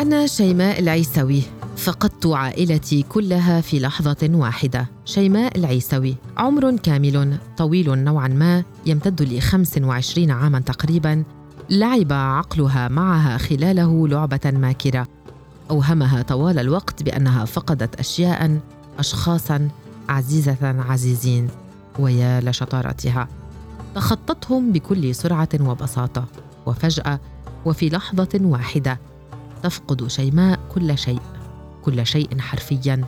أنا شيماء العيسوي فقدت عائلتي كلها في لحظة واحدة. شيماء العيسوي عمر كامل طويل نوعا ما يمتد ل 25 عاما تقريبا. لعب عقلها معها خلاله لعبة ماكرة. أوهمها طوال الوقت بأنها فقدت أشياء أشخاصا عزيزة عزيزين ويا لشطارتها. تخطتهم بكل سرعة وبساطة. وفجأة وفي لحظة واحدة تفقد شيماء كل شيء كل شيء حرفيا.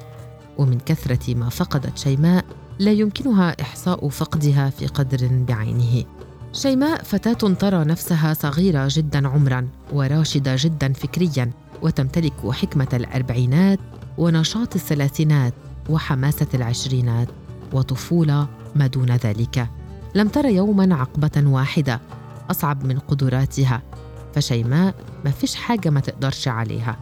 ومن كثرة ما فقدت شيماء لا يمكنها إحصاء فقدها في قدر بعينه. شيماء فتاة ترى نفسها صغيرة جدا عمرا وراشدة جدا فكريا وتمتلك حكمة الأربعينات ونشاط الثلاثينات وحماسة العشرينات وطفولة ما دون ذلك. لم تر يوما عقبة واحدة أصعب من قدراتها. فشيماء ما فيش حاجة ما تقدرش عليها.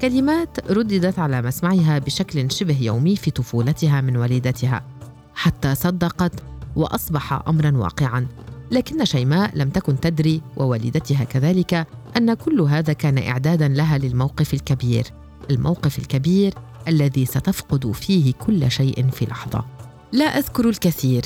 كلمات رددت على مسمعها بشكل شبه يومي في طفولتها من والدتها حتى صدقت وأصبح أمرا واقعا. لكن شيماء لم تكن تدري ووالدتها كذلك أن كل هذا كان إعدادا لها للموقف الكبير الموقف الكبير الذي ستفقد فيه كل شيء في لحظة. لا أذكر الكثير.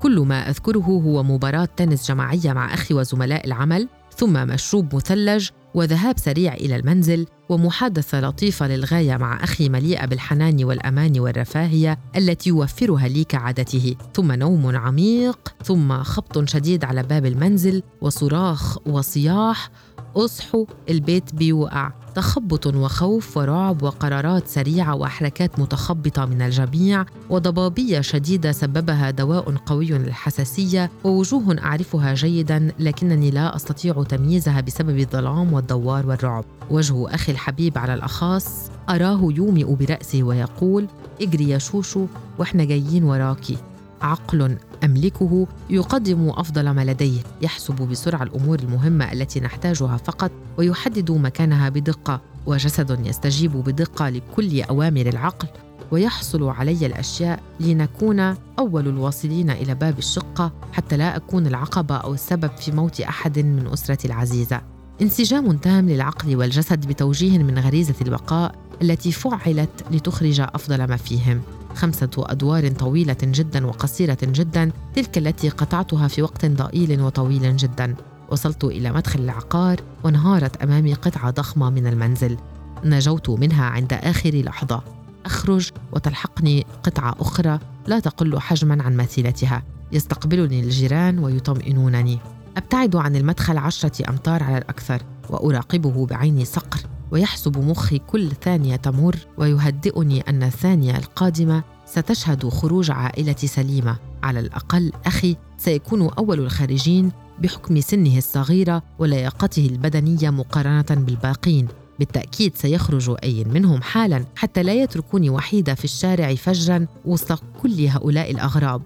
كل ما أذكره هو مباراة تنس جماعية مع أخي وزملاء العمل ثم مشروب مثلج وذهاب سريع إلى المنزل ومحادثة لطيفة للغاية مع أخي مليئة بالحنان والأمان والرفاهية التي يوفرها لي كعادته. ثم نوم عميق ثم خبط شديد على باب المنزل وصراخ وصياح. اصحوا البيت بيوقع. تخبط وخوف ورعب وقرارات سريعة وحركات متخبطة من الجميع وضبابية شديدة سببها دواء قوي للحساسية ووجوه أعرفها جيدا لكنني لا أستطيع تمييزها بسبب الظلام والدوار والرعب. وجه أخي الحبيب على الأخص أراه يومئ برأسه ويقول اجري يا شوشو وإحنا جايين وراكي عقل أملكه يقدم أفضل ما لديه يحسب بسرعة الأمور المهمة التي نحتاجها فقط ويحدد مكانها بدقة وجسد يستجيب بدقة لكل أوامر العقل ويحصل علي الأشياء لنكون أول الواصلين إلى باب الشقة حتى لا أكون العقبة أو السبب في موت أحد من اسرتي العزيزه انسجام تام للعقل والجسد بتوجيه من غريزة البقاء التي فعلت لتخرج أفضل ما فيهم. خمسة أدوار طويلة جدا وقصيرة جدا تلك التي قطعتها في وقت ضئيل وطويل جدا. وصلت إلى مدخل العقار وانهارت أمامي قطعة ضخمة من المنزل. نجوت منها عند آخر لحظة. أخرج وتلحقني قطعة أخرى لا تقل حجما عن مثيلتها. يستقبلني الجيران ويطمئنونني. أبتعد عن المدخل عشرة أمتار على الأكثر وأراقبه بعيني صقر. ويحسب مخي كل ثانية تمر ويهدئني أن الثانية القادمة ستشهد خروج عائلتي سليمة. على الأقل أخي سيكون أول الخارجين بحكم سنه الصغيرة ولياقته البدنية مقارنة بالباقين. بالتأكيد سيخرج أي منهم حالا حتى لا يتركوني وحيدة في الشارع فجرا وسط كل هؤلاء الأغراب.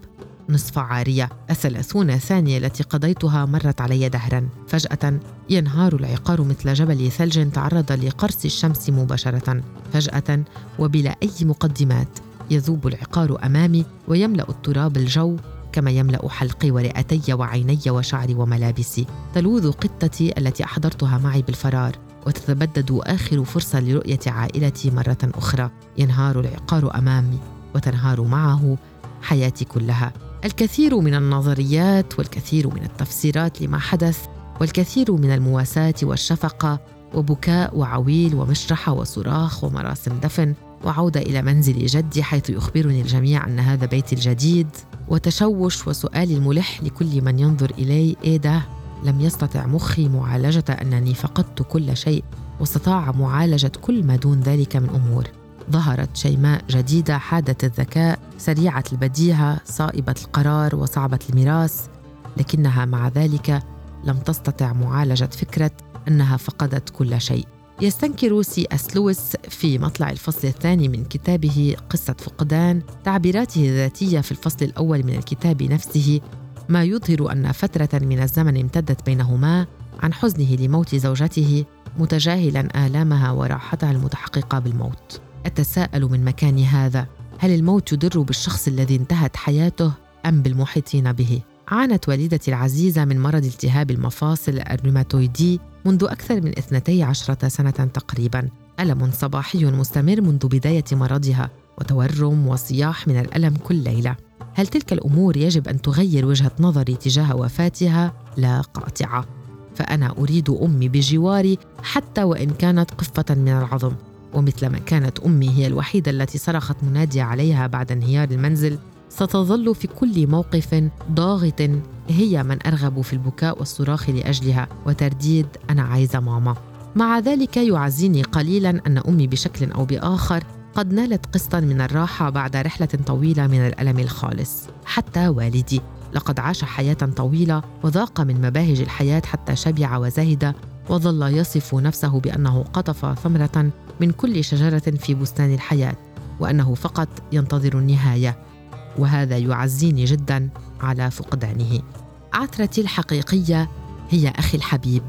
نصف عارية. الثلاثون ثانية التي قضيتها مرت علي دهرا. فجأة ينهار العقار مثل جبل ثلج تعرض لقرص الشمس مباشرة. فجأة وبلا أي مقدمات يذوب العقار أمامي ويملأ التراب الجو كما يملأ حلقي ورئتي وعيني وشعري وملابسي. تلوذ قطتي التي أحضرتها معي بالفرار وتتبدد آخر فرصة لرؤية عائلتي مرة أخرى. ينهار العقار أمامي وتنهار معه حياتي كلها. الكثير من النظريات والكثير من التفسيرات لما حدث والكثير من المواساة والشفقة وبكاء وعويل ومشرحه وصراخ ومراسم دفن وعودة إلى منزل جدي حيث يخبرني الجميع أن هذا بيتي الجديد وتشوش وسؤالي الملح لكل من ينظر إلي إيه ده؟ لم يستطع مخي معالجة أنني فقدت كل شيء واستطاع معالجة كل ما دون ذلك من أمور. ظهرت شيماء جديدة حادة الذكاء سريعة البديهة صائبة القرار وصعبة الميراث. لكنها مع ذلك لم تستطع معالجة فكرة أنها فقدت كل شيء. يستنكر سي أس لويس في مطلع الفصل الثاني من كتابه قصة فقدان تعبيراته الذاتية في الفصل الأول من الكتاب نفسه ما يظهر أن فترة من الزمن امتدت بينهما عن حزنه لموت زوجته متجاهلا آلامها وراحتها المتحققة بالموت. أتساءل من مكان هذا هل الموت يضر بالشخص الذي انتهت حياته أم بالمحيطين به؟ عانت والدتي العزيزة من مرض التهاب المفاصل الروماتويدي منذ أكثر من 12 سنة تقريبا. ألم صباحي مستمر منذ بداية مرضها وتورم وصياح من الألم كل ليلة. هل تلك الأمور يجب أن تغير وجهة نظري تجاه وفاتها؟ لا قاطعة. فأنا أريد أمي بجواري حتى وإن كانت قفة من العظم. ومثلما كانت أمي هي الوحيدة التي صرخت منادية عليها بعد انهيار المنزل ستظل في كل موقف ضاغط هي من أرغب في البكاء والصراخ لأجلها. وترديد أنا عايزة ماما. مع ذلك يعزيني قليلا أن أمي بشكل أو بآخر قد نالت قسطا من الراحة بعد رحلة طويلة من الألم الخالص. حتى والدي لقد عاش حياة طويلة وذاق من مباهج الحياة حتى شبع وزهد وظل يصف نفسه بأنه قطف ثمرة من كل شجرة في بستان الحياة وأنه فقط ينتظر النهاية. وهذا يعزيني جدا على فقدانه. عثرتي الحقيقية هي أخي الحبيب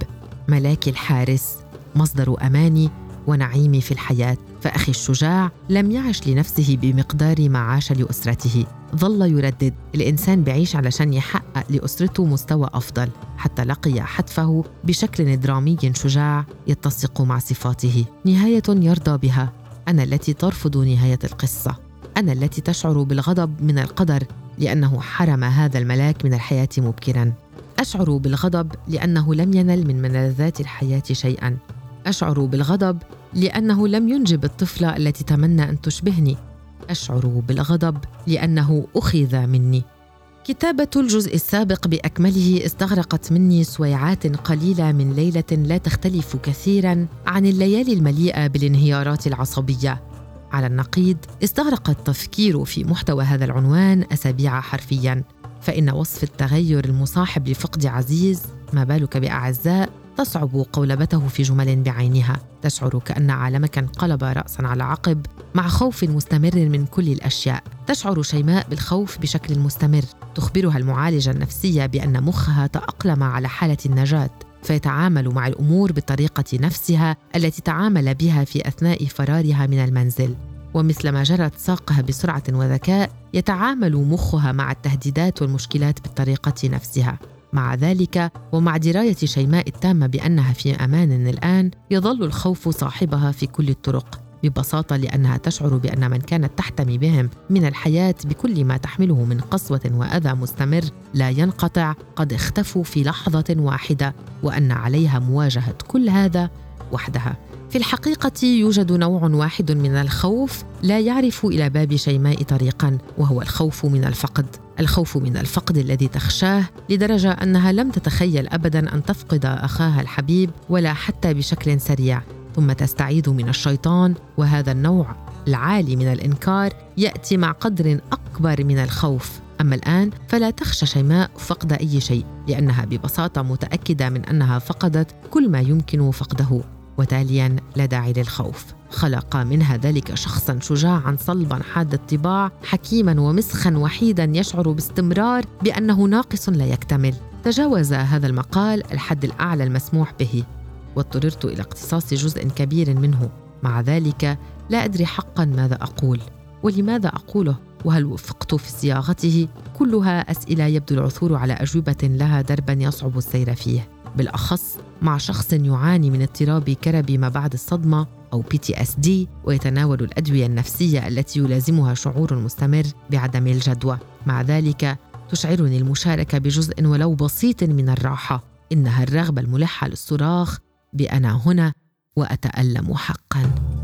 ملاكي الحارس مصدر أماني ونعيمي في الحياة. فأخي الشجاع لم يعش لنفسه بمقدار ما عاش لأسرته. ظل يردد. الإنسان بعيش علشان يحقق لأسرته مستوى أفضل. حتى لقي حتفه بشكل درامي شجاع يتسق مع صفاته. نهاية يرضى بها. أنا التي ترفض نهاية القصة. أنا التي تشعر بالغضب من القدر لأنه حرم هذا الملاك من الحياة مبكرا. أشعر بالغضب لأنه لم ينل من ملذات الحياة شيئا. أشعر بالغضب لأنه لم ينجب الطفلة التي تمنى أن تشبهني. أشعر بالغضب لأنه أخذ مني. كتابة الجزء السابق بأكمله استغرقت مني سويعات قليلة من ليلة لا تختلف كثيرا عن الليالي المليئة بالانهيارات العصبية. على النقيض استغرق التفكير في محتوى هذا العنوان أسابيع حرفيا. فإن وصف التغير المصاحب لفقد عزيز ما بالك بأعزاء؟ تصعب قولبته في جمل بعينها تشعر كأن عالمك انقلب رأسا على عقب مع خوف مستمر من كل الأشياء. تشعر شيماء بالخوف بشكل مستمر تخبرها المعالجة النفسية بأن مخها تأقلم على حالة النجاة فيتعامل مع الأمور بالطريقة نفسها التي تعامل بها في أثناء فرارها من المنزل. ومثلما جرت ساقها بسرعة وذكاء يتعامل مخها مع التهديدات والمشكلات بالطريقة نفسها. مع ذلك ومع دراية شيماء التامة بأنها في أمان الآن يظل الخوف صاحبها في كل الطرق ببساطة لأنها تشعر بأن من كانت تحتمي بهم من الحياة بكل ما تحمله من قسوة وأذى مستمر لا ينقطع قد اختفوا في لحظة واحدة وأن عليها مواجهة كل هذا وحدها. في الحقيقة يوجد نوع واحد من الخوف لا يعرف إلى باب شيماء طريقا وهو الخوف من الفقد. الخوف من الفقد الذي تخشاه لدرجة أنها لم تتخيل أبدا أن تفقد أخاها الحبيب ولا حتى بشكل سريع. ثم تستعيذ من الشيطان وهذا النوع العالي من الإنكار يأتي مع قدر أكبر من الخوف. أما الآن فلا تخشى شيماء فقد أي شيء لأنها ببساطة متأكدة من أنها فقدت كل ما يمكن فقده. وتاليا لا داعي للخوف. خلق منها ذلك شخصا شجاعا صلبا حاد الطباع حكيما ومسخا وحيدا يشعر باستمرار بأنه ناقص لا يكتمل. تجاوز هذا المقال الحد الأعلى المسموح به واضطررت إلى اقتصاص جزء كبير منه. مع ذلك لا أدري حقا ماذا أقول. ولماذا أقوله؟ وهل وفقت في صياغته؟ كلها أسئلة يبدو العثور على أجوبة لها دربا يصعب السير فيه. بالأخص مع شخص يعاني من اضطراب كرب ما بعد TSD ويتناول الأدوية النفسية التي يلازمها شعور مستمر بعدم الجدوى. مع ذلك تشعرني المشاركة بجزء ولو بسيط من الراحة. إنها الرغبة الملحة للصراخ بأنا هنا وأتألم حقا.